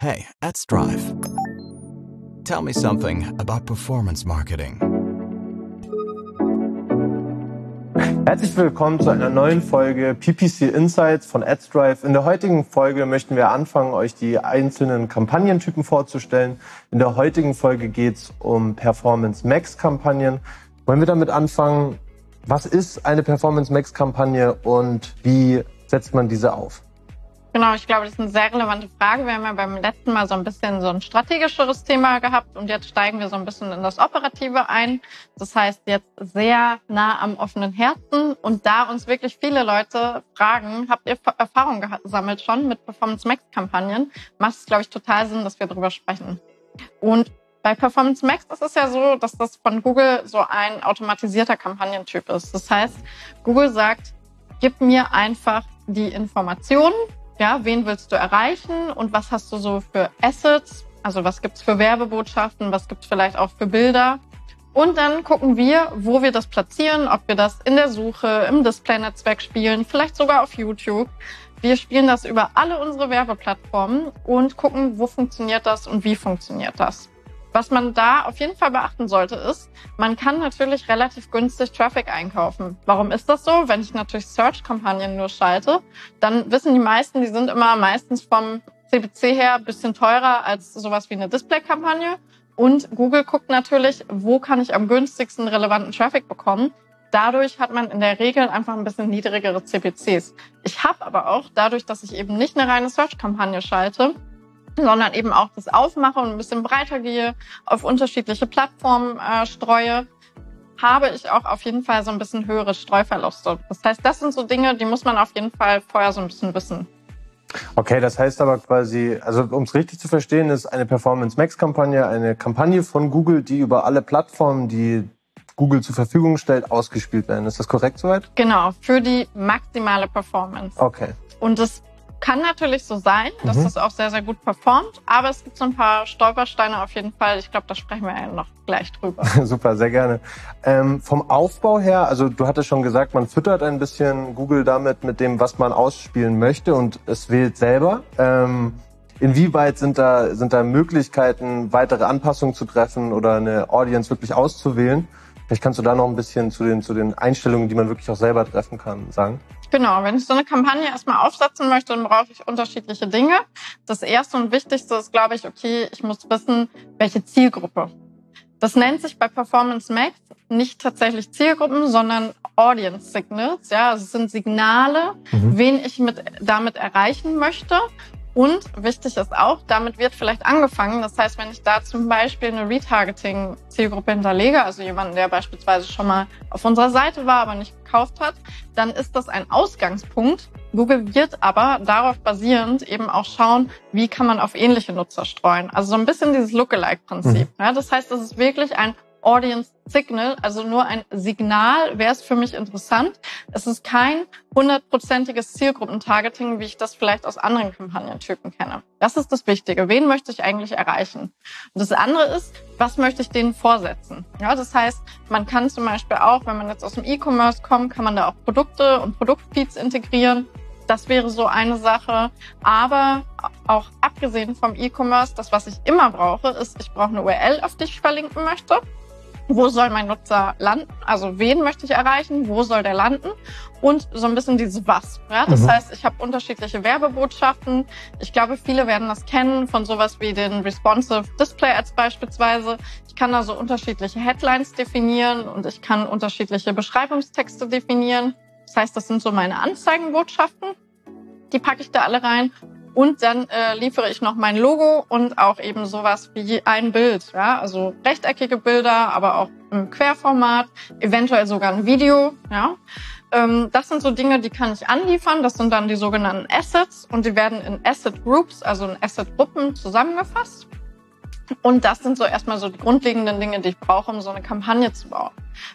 Hey, at Strive. Tell me something about performance marketing. Herzlich willkommen zu einer neuen Folge PPC Insights von AdStrive. In der heutigen Folge möchten wir anfangen, euch die einzelnen Kampagnentypen vorzustellen. In der heutigen Folge geht es um Performance Max Kampagnen. Wollen wir damit anfangen? Was ist eine Performance Max Kampagne und wie setzt man diese auf? Genau, ich glaube, das ist eine sehr relevante Frage. Wir haben ja beim letzten Mal so ein bisschen so ein strategischeres Thema gehabt und jetzt steigen wir so ein bisschen in das Operative ein. Das heißt jetzt sehr nah am offenen Herzen und da uns wirklich viele Leute fragen, habt ihr Erfahrung gesammelt schon mit Performance Max Kampagnen, macht es, glaube ich, total Sinn, dass wir darüber sprechen. Und bei Performance Max ist es ja so, dass das von Google so ein automatisierter Kampagnentyp ist. Das heißt, Google sagt, gib mir einfach die Informationen, ja, wen willst du erreichen und was hast du so für Assets? Also was gibt's für Werbebotschaften, was gibt's vielleicht auch für Bilder? Und dann gucken wir, wo wir das platzieren, ob wir das in der Suche, im Display-Netzwerk spielen, vielleicht sogar auf YouTube. Wir spielen das über alle unsere Werbeplattformen und gucken, wo funktioniert das und wie funktioniert das. Was man da auf jeden Fall beachten sollte, ist, man kann natürlich relativ günstig Traffic einkaufen. Warum ist das so? Wenn ich natürlich Search-Kampagnen nur schalte, dann wissen die meisten, die sind immer meistens vom CPC her ein bisschen teurer als sowas wie eine Display-Kampagne. Und Google guckt natürlich, wo kann ich am günstigsten relevanten Traffic bekommen. Dadurch hat man in der Regel einfach ein bisschen niedrigere CPCs. Ich habe aber auch, dadurch, dass ich eben nicht eine reine Search-Kampagne schalte, sondern eben auch das aufmache und ein bisschen breiter gehe, auf unterschiedliche Plattformen äh, streue, habe ich auch auf jeden Fall so ein bisschen höhere Streuverluste. Das heißt, das sind so Dinge, die muss man auf jeden Fall vorher so ein bisschen wissen. Okay, das heißt aber quasi, also um es richtig zu verstehen, ist eine Performance Max Kampagne eine Kampagne von Google, die über alle Plattformen, die Google zur Verfügung stellt, ausgespielt werden. Ist das korrekt soweit? Genau, für die maximale Performance. Okay. Und das kann natürlich so sein, dass mhm. das auch sehr, sehr gut performt, aber es gibt so ein paar Stolpersteine auf jeden Fall. Ich glaube, da sprechen wir ja noch gleich drüber. Super, sehr gerne. Ähm, vom Aufbau her, also du hattest schon gesagt, man füttert ein bisschen Google damit mit dem, was man ausspielen möchte und es wählt selber. Ähm, inwieweit sind da, sind da Möglichkeiten, weitere Anpassungen zu treffen oder eine Audience wirklich auszuwählen? Vielleicht kannst du da noch ein bisschen zu den, zu den Einstellungen, die man wirklich auch selber treffen kann, sagen. Genau, wenn ich so eine Kampagne erstmal aufsetzen möchte, dann brauche ich unterschiedliche Dinge. Das erste und wichtigste ist, glaube ich, okay, ich muss wissen, welche Zielgruppe. Das nennt sich bei Performance Max nicht tatsächlich Zielgruppen, sondern Audience Signals. Ja, also es sind Signale, mhm. wen ich mit, damit erreichen möchte. Und wichtig ist auch, damit wird vielleicht angefangen. Das heißt, wenn ich da zum Beispiel eine Retargeting-Zielgruppe hinterlege, also jemanden, der beispielsweise schon mal auf unserer Seite war, aber nicht gekauft hat, dann ist das ein Ausgangspunkt. Google wird aber darauf basierend eben auch schauen, wie kann man auf ähnliche Nutzer streuen. Also so ein bisschen dieses Lookalike-Prinzip. Mhm. Ja, das heißt, es ist wirklich ein Audience Signal, also nur ein Signal, wäre es für mich interessant. Es ist kein hundertprozentiges Zielgruppentargeting, wie ich das vielleicht aus anderen Kampagnentypen kenne. Das ist das Wichtige. Wen möchte ich eigentlich erreichen? Und das andere ist, was möchte ich denen vorsetzen? Ja, das heißt, man kann zum Beispiel auch, wenn man jetzt aus dem E-Commerce kommt, kann man da auch Produkte und Produktfeeds integrieren. Das wäre so eine Sache. Aber auch abgesehen vom E-Commerce, das, was ich immer brauche, ist, ich brauche eine URL, auf die ich verlinken möchte wo soll mein Nutzer landen? Also wen möchte ich erreichen? Wo soll der landen? Und so ein bisschen dieses Was. Ja? Das mhm. heißt, ich habe unterschiedliche Werbebotschaften. Ich glaube, viele werden das kennen von sowas wie den Responsive Display Ads beispielsweise. Ich kann da so unterschiedliche Headlines definieren und ich kann unterschiedliche Beschreibungstexte definieren. Das heißt, das sind so meine Anzeigenbotschaften. Die packe ich da alle rein und dann äh, liefere ich noch mein Logo und auch eben sowas wie ein Bild. Ja? Also rechteckige Bilder, aber auch im Querformat, eventuell sogar ein Video. Ja? Ähm, das sind so Dinge, die kann ich anliefern. Das sind dann die sogenannten Assets und die werden in Asset Groups, also in Asset Gruppen zusammengefasst. Und das sind so erstmal so die grundlegenden Dinge, die ich brauche, um so eine Kampagne zu bauen.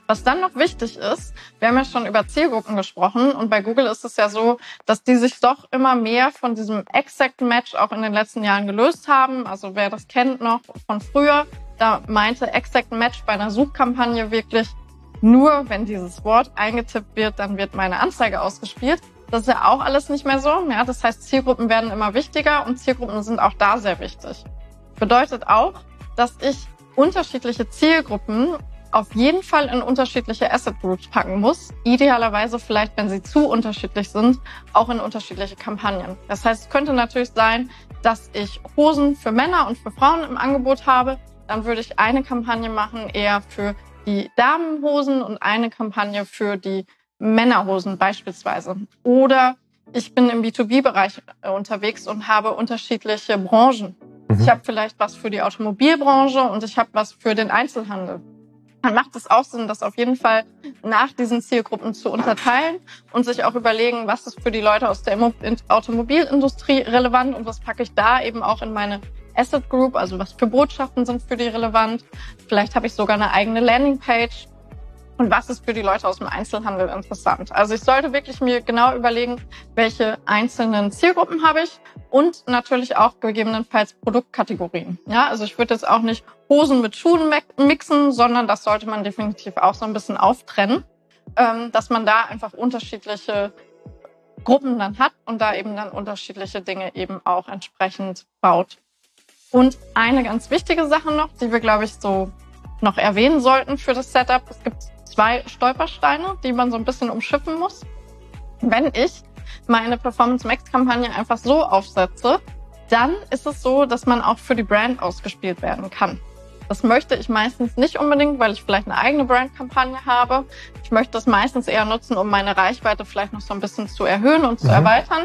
Was dann noch wichtig ist, wir haben ja schon über Zielgruppen gesprochen und bei Google ist es ja so, dass die sich doch immer mehr von diesem Exact Match auch in den letzten Jahren gelöst haben. Also wer das kennt noch von früher, da meinte Exact Match bei einer Suchkampagne wirklich nur, wenn dieses Wort eingetippt wird, dann wird meine Anzeige ausgespielt. Das ist ja auch alles nicht mehr so. Ja, das heißt, Zielgruppen werden immer wichtiger und Zielgruppen sind auch da sehr wichtig. Bedeutet auch, dass ich unterschiedliche Zielgruppen auf jeden Fall in unterschiedliche Asset Groups packen muss. Idealerweise vielleicht, wenn sie zu unterschiedlich sind, auch in unterschiedliche Kampagnen. Das heißt, es könnte natürlich sein, dass ich Hosen für Männer und für Frauen im Angebot habe. Dann würde ich eine Kampagne machen eher für die Damenhosen und eine Kampagne für die Männerhosen beispielsweise. Oder ich bin im B2B-Bereich äh, unterwegs und habe unterschiedliche Branchen. Mhm. Ich habe vielleicht was für die Automobilbranche und ich habe was für den Einzelhandel. Dann macht es auch Sinn, das auf jeden Fall nach diesen Zielgruppen zu unterteilen und sich auch überlegen, was ist für die Leute aus der Automobilindustrie relevant und was packe ich da eben auch in meine Asset Group, also was für Botschaften sind für die relevant. Vielleicht habe ich sogar eine eigene Landingpage und was ist für die Leute aus dem Einzelhandel interessant. Also ich sollte wirklich mir genau überlegen, welche einzelnen Zielgruppen habe ich und natürlich auch gegebenenfalls Produktkategorien. Ja, also ich würde jetzt auch nicht Hosen mit Schuhen mixen, sondern das sollte man definitiv auch so ein bisschen auftrennen, ähm, dass man da einfach unterschiedliche Gruppen dann hat und da eben dann unterschiedliche Dinge eben auch entsprechend baut. Und eine ganz wichtige Sache noch, die wir, glaube ich, so noch erwähnen sollten für das Setup. Es gibt zwei Stolpersteine, die man so ein bisschen umschiffen muss. Wenn ich meine Performance Max Kampagne einfach so aufsetze, dann ist es so, dass man auch für die Brand ausgespielt werden kann. Das möchte ich meistens nicht unbedingt, weil ich vielleicht eine eigene Brandkampagne habe. Ich möchte das meistens eher nutzen, um meine Reichweite vielleicht noch so ein bisschen zu erhöhen und zu mhm. erweitern.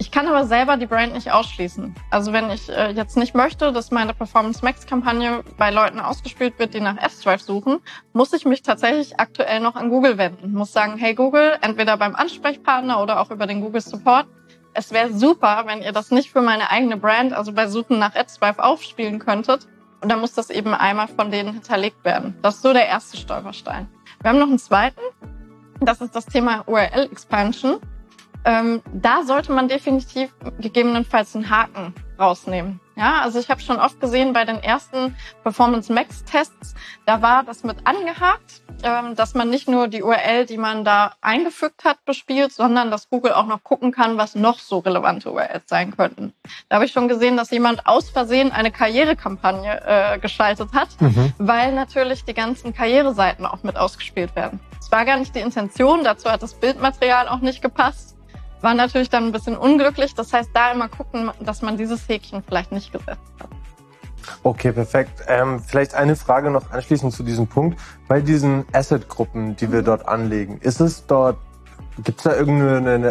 Ich kann aber selber die Brand nicht ausschließen. Also wenn ich äh, jetzt nicht möchte, dass meine Performance Max Kampagne bei Leuten ausgespielt wird, die nach S-Drive suchen, muss ich mich tatsächlich aktuell noch an Google wenden. Muss sagen, hey Google, entweder beim Ansprechpartner oder auch über den Google Support. Es wäre super, wenn ihr das nicht für meine eigene Brand, also bei Suchen nach AdSwipe aufspielen könntet. Und dann muss das eben einmal von denen hinterlegt werden. Das ist so der erste Stolperstein. Wir haben noch einen zweiten. Das ist das Thema URL Expansion. Ähm, da sollte man definitiv gegebenenfalls einen Haken rausnehmen. Ja, also ich habe schon oft gesehen bei den ersten Performance Max Tests, da war das mit angehakt, ähm, dass man nicht nur die URL, die man da eingefügt hat, bespielt, sondern dass Google auch noch gucken kann, was noch so relevante URLs sein könnten. Da habe ich schon gesehen, dass jemand aus Versehen eine Karrierekampagne äh, geschaltet hat, mhm. weil natürlich die ganzen Karriereseiten auch mit ausgespielt werden. Es war gar nicht die Intention, dazu hat das Bildmaterial auch nicht gepasst. War natürlich dann ein bisschen unglücklich. Das heißt, da immer gucken, dass man dieses Häkchen vielleicht nicht gesetzt hat. Okay, perfekt. Ähm, vielleicht eine Frage noch anschließend zu diesem Punkt. Bei diesen Asset-Gruppen, die wir dort anlegen, ist es dort, gibt es da irgendeinen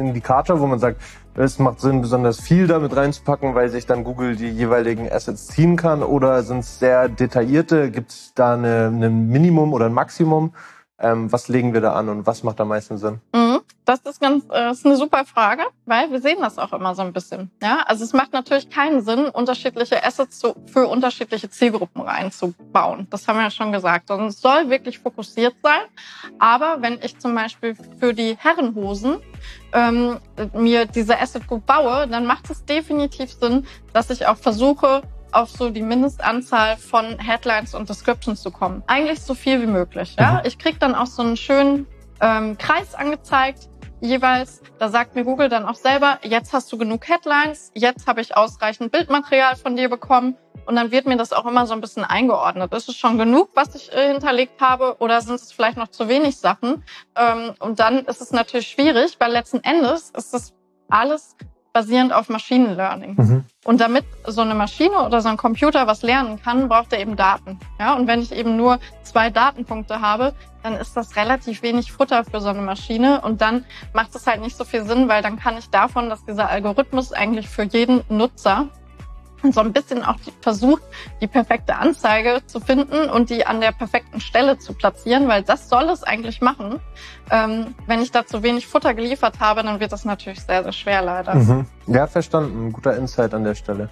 Indikator, wo man sagt, es macht Sinn, besonders viel damit reinzupacken, weil sich dann Google die jeweiligen Assets ziehen kann? Oder sind es sehr detaillierte? Gibt es da ein Minimum oder ein Maximum? Ähm, was legen wir da an und was macht am meisten Sinn? Mhm. Das ist ganz, äh, ist eine super Frage, weil wir sehen das auch immer so ein bisschen. Ja, also es macht natürlich keinen Sinn, unterschiedliche Assets für unterschiedliche Zielgruppen reinzubauen. Das haben wir ja schon gesagt. Und es soll wirklich fokussiert sein. Aber wenn ich zum Beispiel für die Herrenhosen ähm, mir diese Asset Group baue, dann macht es definitiv Sinn, dass ich auch versuche, auf so die Mindestanzahl von Headlines und Descriptions zu kommen. Eigentlich so viel wie möglich. Ja? Mhm. Ich krieg dann auch so einen schönen ähm, Kreis angezeigt jeweils. Da sagt mir Google dann auch selber, jetzt hast du genug Headlines, jetzt habe ich ausreichend Bildmaterial von dir bekommen. Und dann wird mir das auch immer so ein bisschen eingeordnet. Ist es schon genug, was ich äh, hinterlegt habe, oder sind es vielleicht noch zu wenig Sachen? Ähm, und dann ist es natürlich schwierig, weil letzten Endes ist das alles basierend auf Machine Learning. Mhm. Und damit so eine Maschine oder so ein Computer was lernen kann, braucht er eben Daten. Ja, und wenn ich eben nur zwei Datenpunkte habe, dann ist das relativ wenig Futter für so eine Maschine und dann macht es halt nicht so viel Sinn, weil dann kann ich davon, dass dieser Algorithmus eigentlich für jeden Nutzer und so ein bisschen auch versucht, die perfekte Anzeige zu finden und die an der perfekten Stelle zu platzieren, weil das soll es eigentlich machen. Ähm, wenn ich da zu wenig Futter geliefert habe, dann wird das natürlich sehr, sehr schwer leider. Mhm. Ja, verstanden. Guter Insight an der Stelle.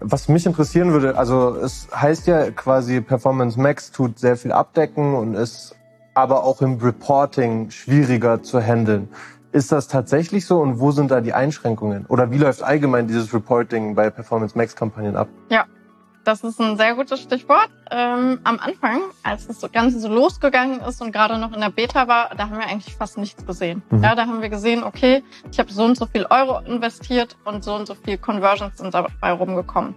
Was mich interessieren würde, also es heißt ja quasi Performance Max tut sehr viel abdecken und ist aber auch im Reporting schwieriger zu handeln. Ist das tatsächlich so und wo sind da die Einschränkungen? Oder wie läuft allgemein dieses Reporting bei Performance Max Kampagnen ab? Ja, das ist ein sehr gutes Stichwort. Ähm, am Anfang, als das Ganze so losgegangen ist und gerade noch in der Beta war, da haben wir eigentlich fast nichts gesehen. Mhm. Ja, da haben wir gesehen, okay, ich habe so und so viel Euro investiert und so und so viel Conversions sind dabei rumgekommen.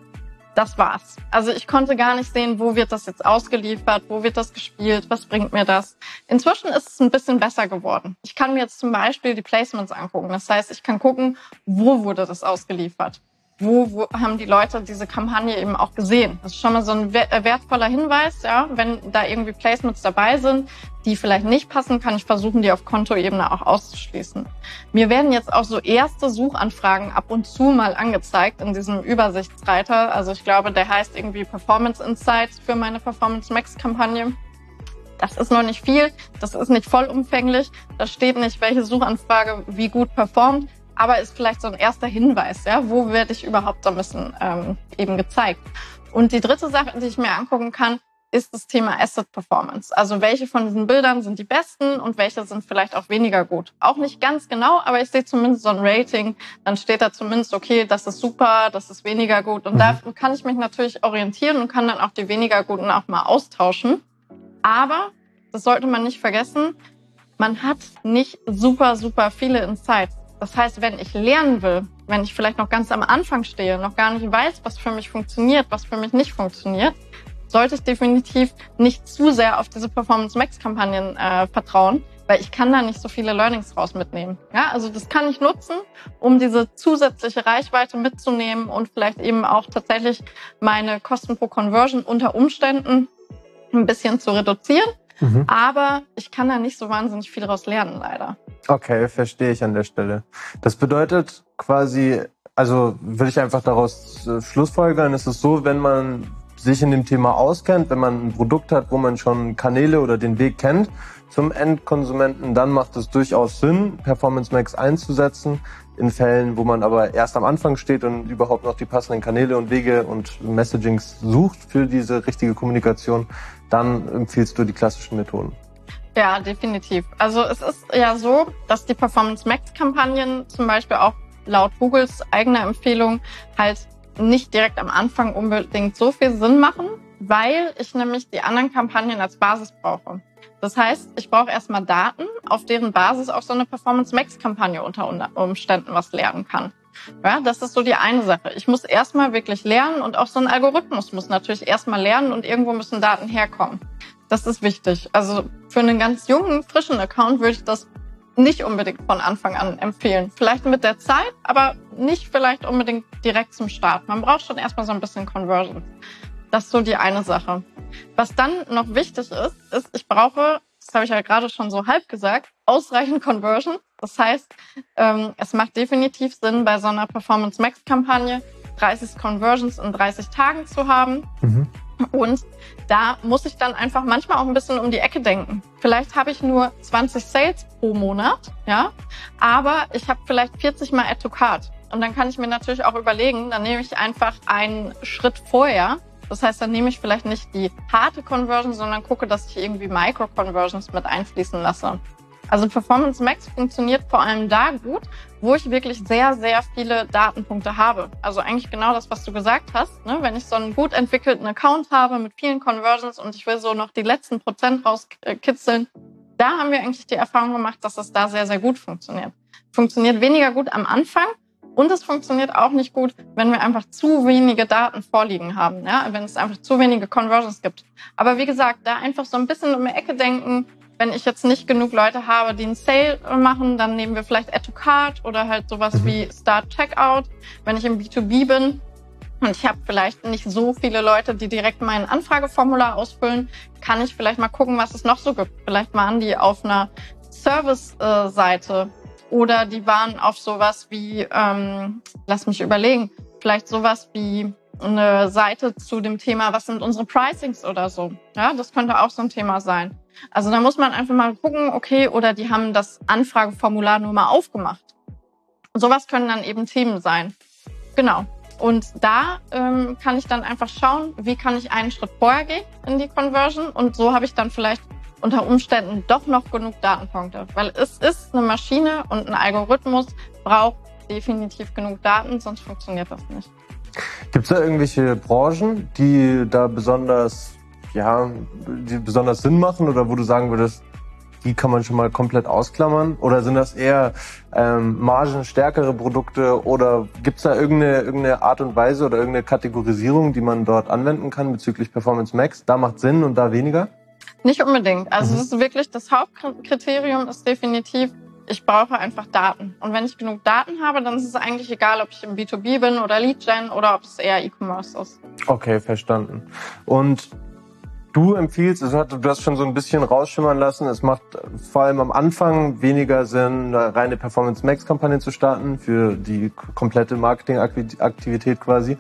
Das war's. Also ich konnte gar nicht sehen, wo wird das jetzt ausgeliefert, wo wird das gespielt, was bringt mir das. Inzwischen ist es ein bisschen besser geworden. Ich kann mir jetzt zum Beispiel die Placements angucken. Das heißt, ich kann gucken, wo wurde das ausgeliefert wo, wo haben die Leute diese Kampagne eben auch gesehen. Das ist schon mal so ein äh, wertvoller Hinweis, ja. Wenn da irgendwie Placements dabei sind, die vielleicht nicht passen, kann ich versuchen, die auf Kontoebene auch auszuschließen. Mir werden jetzt auch so erste Suchanfragen ab und zu mal angezeigt in diesem Übersichtsreiter. Also ich glaube, der heißt irgendwie Performance Insights für meine Performance Max Kampagne. Das ist noch nicht viel, das ist nicht vollumfänglich. Da steht nicht, welche Suchanfrage wie gut performt aber ist vielleicht so ein erster Hinweis, ja, wo werde ich überhaupt so ein bisschen ähm, eben gezeigt. Und die dritte Sache, die ich mir angucken kann, ist das Thema Asset Performance. Also welche von diesen Bildern sind die besten und welche sind vielleicht auch weniger gut. Auch nicht ganz genau, aber ich sehe zumindest so ein Rating. Dann steht da zumindest, okay, das ist super, das ist weniger gut. Und mhm. da kann ich mich natürlich orientieren und kann dann auch die weniger guten auch mal austauschen. Aber, das sollte man nicht vergessen, man hat nicht super, super viele Insights. Das heißt, wenn ich lernen will, wenn ich vielleicht noch ganz am Anfang stehe, noch gar nicht weiß, was für mich funktioniert, was für mich nicht funktioniert, sollte ich definitiv nicht zu sehr auf diese Performance Max Kampagnen äh, vertrauen, weil ich kann da nicht so viele Learnings raus mitnehmen. Ja, also das kann ich nutzen, um diese zusätzliche Reichweite mitzunehmen und vielleicht eben auch tatsächlich meine Kosten pro Conversion unter Umständen ein bisschen zu reduzieren. Mhm. Aber ich kann da nicht so wahnsinnig viel daraus lernen, leider. Okay, verstehe ich an der Stelle. Das bedeutet quasi, also würde ich einfach daraus äh, schlussfolgern, ist es so, wenn man sich in dem Thema auskennt, wenn man ein Produkt hat, wo man schon Kanäle oder den Weg kennt zum Endkonsumenten, dann macht es durchaus Sinn, Performance Max einzusetzen. In Fällen, wo man aber erst am Anfang steht und überhaupt noch die passenden Kanäle und Wege und Messagings sucht für diese richtige Kommunikation, dann empfiehlst du die klassischen Methoden. Ja, definitiv. Also es ist ja so, dass die Performance Max Kampagnen zum Beispiel auch laut Googles eigener Empfehlung halt nicht direkt am Anfang unbedingt so viel Sinn machen, weil ich nämlich die anderen Kampagnen als Basis brauche. Das heißt, ich brauche erstmal Daten, auf deren Basis auch so eine Performance Max Kampagne unter Umständen was lernen kann. Ja, das ist so die eine Sache. Ich muss erstmal wirklich lernen und auch so ein Algorithmus muss natürlich erstmal lernen und irgendwo müssen Daten herkommen. Das ist wichtig. Also für einen ganz jungen, frischen Account würde ich das nicht unbedingt von Anfang an empfehlen. Vielleicht mit der Zeit, aber nicht vielleicht unbedingt direkt zum Start. Man braucht schon erstmal so ein bisschen Conversion. Das ist so die eine Sache. Was dann noch wichtig ist, ist, ich brauche, das habe ich ja gerade schon so halb gesagt, ausreichend Conversion. Das heißt, ähm, es macht definitiv Sinn, bei so einer Performance Max Kampagne 30 Conversions in 30 Tagen zu haben. Mhm. Und da muss ich dann einfach manchmal auch ein bisschen um die Ecke denken. Vielleicht habe ich nur 20 Sales pro Monat, ja, aber ich habe vielleicht 40 mal Add to Card. Und dann kann ich mir natürlich auch überlegen, dann nehme ich einfach einen Schritt vorher. Das heißt, dann nehme ich vielleicht nicht die harte Conversion, sondern gucke, dass ich irgendwie Micro-Conversions mit einfließen lasse. Also Performance Max funktioniert vor allem da gut, wo ich wirklich sehr, sehr viele Datenpunkte habe. Also eigentlich genau das, was du gesagt hast. Ne? Wenn ich so einen gut entwickelten Account habe mit vielen Conversions und ich will so noch die letzten Prozent rauskitzeln, da haben wir eigentlich die Erfahrung gemacht, dass es da sehr, sehr gut funktioniert. Funktioniert weniger gut am Anfang und es funktioniert auch nicht gut, wenn wir einfach zu wenige Daten vorliegen haben, ja? wenn es einfach zu wenige Conversions gibt. Aber wie gesagt, da einfach so ein bisschen um die Ecke denken, wenn ich jetzt nicht genug Leute habe, die einen Sale machen, dann nehmen wir vielleicht Add to Card oder halt sowas mhm. wie Start Checkout. Wenn ich im B2B bin und ich habe vielleicht nicht so viele Leute, die direkt mein Anfrageformular ausfüllen, kann ich vielleicht mal gucken, was es noch so gibt. Vielleicht waren die auf einer Service-Seite oder die waren auf sowas wie, ähm, lass mich überlegen, vielleicht sowas wie eine Seite zu dem Thema, was sind unsere Pricings oder so. Ja, das könnte auch so ein Thema sein. Also da muss man einfach mal gucken, okay, oder die haben das Anfrageformular nur mal aufgemacht. Sowas können dann eben Themen sein. Genau. Und da ähm, kann ich dann einfach schauen, wie kann ich einen Schritt vorher gehen in die Conversion. Und so habe ich dann vielleicht unter Umständen doch noch genug Datenpunkte. Weil es ist eine Maschine und ein Algorithmus braucht definitiv genug Daten, sonst funktioniert das nicht. Gibt es da irgendwelche Branchen, die da besonders, ja, die besonders Sinn machen oder wo du sagen würdest, die kann man schon mal komplett ausklammern? Oder sind das eher ähm, margenstärkere Produkte? Oder gibt es da irgendeine, irgendeine Art und Weise oder irgendeine Kategorisierung, die man dort anwenden kann bezüglich Performance Max? Da macht Sinn und da weniger? Nicht unbedingt. Also mhm. es ist wirklich das Hauptkriterium ist definitiv, ich brauche einfach Daten. Und wenn ich genug Daten habe, dann ist es eigentlich egal, ob ich im B2B bin oder Lead Gen oder ob es eher E-Commerce ist. Okay, verstanden. Und du empfiehlst, also du hast schon so ein bisschen rausschimmern lassen, es macht vor allem am Anfang weniger Sinn, eine reine Performance Max Kampagne zu starten für die komplette Marketingaktivität quasi.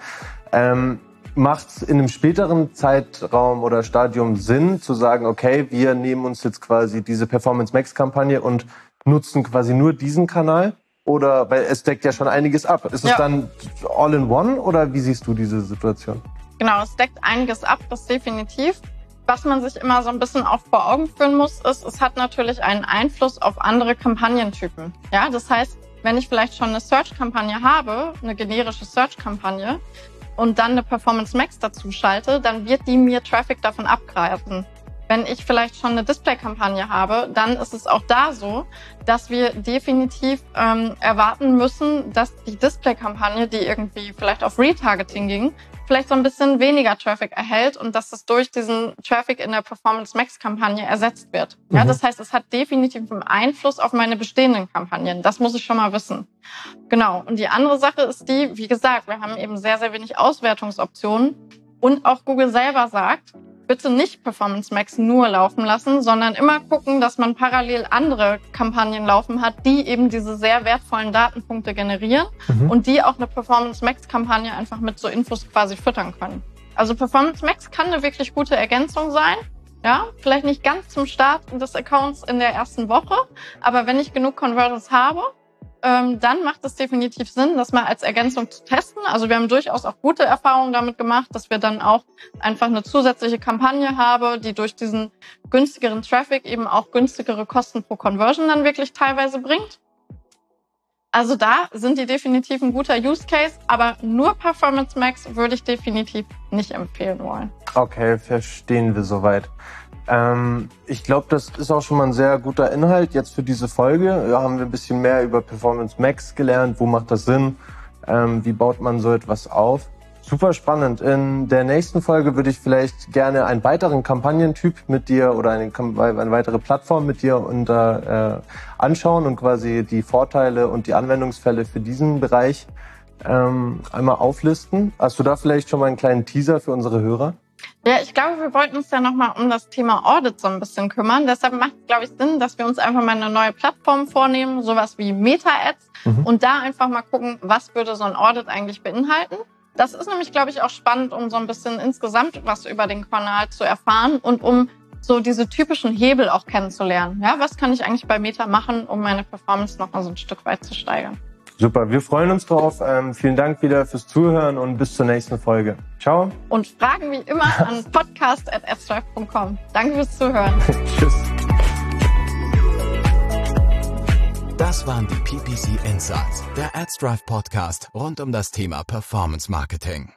Ähm, Macht es in einem späteren Zeitraum oder Stadium Sinn zu sagen, okay, wir nehmen uns jetzt quasi diese Performance Max Kampagne und nutzen quasi nur diesen Kanal? Oder weil es deckt ja schon einiges ab. Ist ja. es dann all in one oder wie siehst du diese Situation? Genau, es deckt einiges ab, das definitiv. Was man sich immer so ein bisschen auch vor Augen führen muss, ist, es hat natürlich einen Einfluss auf andere Kampagnentypen. Ja, das heißt, wenn ich vielleicht schon eine Search-Kampagne habe, eine generische Search-Kampagne, und dann eine Performance Max dazu schalte, dann wird die mir Traffic davon abgreifen. Wenn ich vielleicht schon eine Display-Kampagne habe, dann ist es auch da so, dass wir definitiv ähm, erwarten müssen, dass die Display-Kampagne, die irgendwie vielleicht auf Retargeting ging, vielleicht so ein bisschen weniger Traffic erhält und dass es durch diesen Traffic in der Performance Max Kampagne ersetzt wird. Mhm. Ja, das heißt, es hat definitiv einen Einfluss auf meine bestehenden Kampagnen. Das muss ich schon mal wissen. Genau. Und die andere Sache ist die, wie gesagt, wir haben eben sehr, sehr wenig Auswertungsoptionen und auch Google selber sagt, bitte nicht Performance Max nur laufen lassen, sondern immer gucken, dass man parallel andere Kampagnen laufen hat, die eben diese sehr wertvollen Datenpunkte generieren mhm. und die auch eine Performance Max Kampagne einfach mit so Infos quasi füttern können. Also Performance Max kann eine wirklich gute Ergänzung sein. Ja, vielleicht nicht ganz zum Start des Accounts in der ersten Woche, aber wenn ich genug Conversions habe, ähm, dann macht es definitiv Sinn, das mal als Ergänzung zu testen. Also wir haben durchaus auch gute Erfahrungen damit gemacht, dass wir dann auch einfach eine zusätzliche Kampagne haben, die durch diesen günstigeren Traffic eben auch günstigere Kosten pro Conversion dann wirklich teilweise bringt. Also da sind die definitiv ein guter Use Case, aber nur Performance Max würde ich definitiv nicht empfehlen wollen. Okay, verstehen wir soweit. Ähm, ich glaube, das ist auch schon mal ein sehr guter Inhalt jetzt für diese Folge. Da haben wir ein bisschen mehr über Performance Max gelernt. Wo macht das Sinn? Ähm, wie baut man so etwas auf? Super spannend. In der nächsten Folge würde ich vielleicht gerne einen weiteren Kampagnentyp mit dir oder eine, eine weitere Plattform mit dir unter, äh, anschauen und quasi die Vorteile und die Anwendungsfälle für diesen Bereich ähm, einmal auflisten. Hast du da vielleicht schon mal einen kleinen Teaser für unsere Hörer? Ja, ich glaube, wir wollten uns ja nochmal um das Thema Audit so ein bisschen kümmern. Deshalb macht es, glaube ich, Sinn, dass wir uns einfach mal eine neue Plattform vornehmen, sowas wie Meta-Ads, mhm. und da einfach mal gucken, was würde so ein Audit eigentlich beinhalten. Das ist nämlich, glaube ich, auch spannend, um so ein bisschen insgesamt was über den Kanal zu erfahren und um so diese typischen Hebel auch kennenzulernen. Ja, was kann ich eigentlich bei Meta machen, um meine Performance noch mal so ein Stück weit zu steigern? Super, wir freuen uns drauf. Ähm, vielen Dank wieder fürs Zuhören und bis zur nächsten Folge. Ciao. Und Fragen wie immer an podcast.fstrive.com. Danke fürs Zuhören. Tschüss. Das waren die PPC Insights, der AdStrive Podcast rund um das Thema Performance Marketing.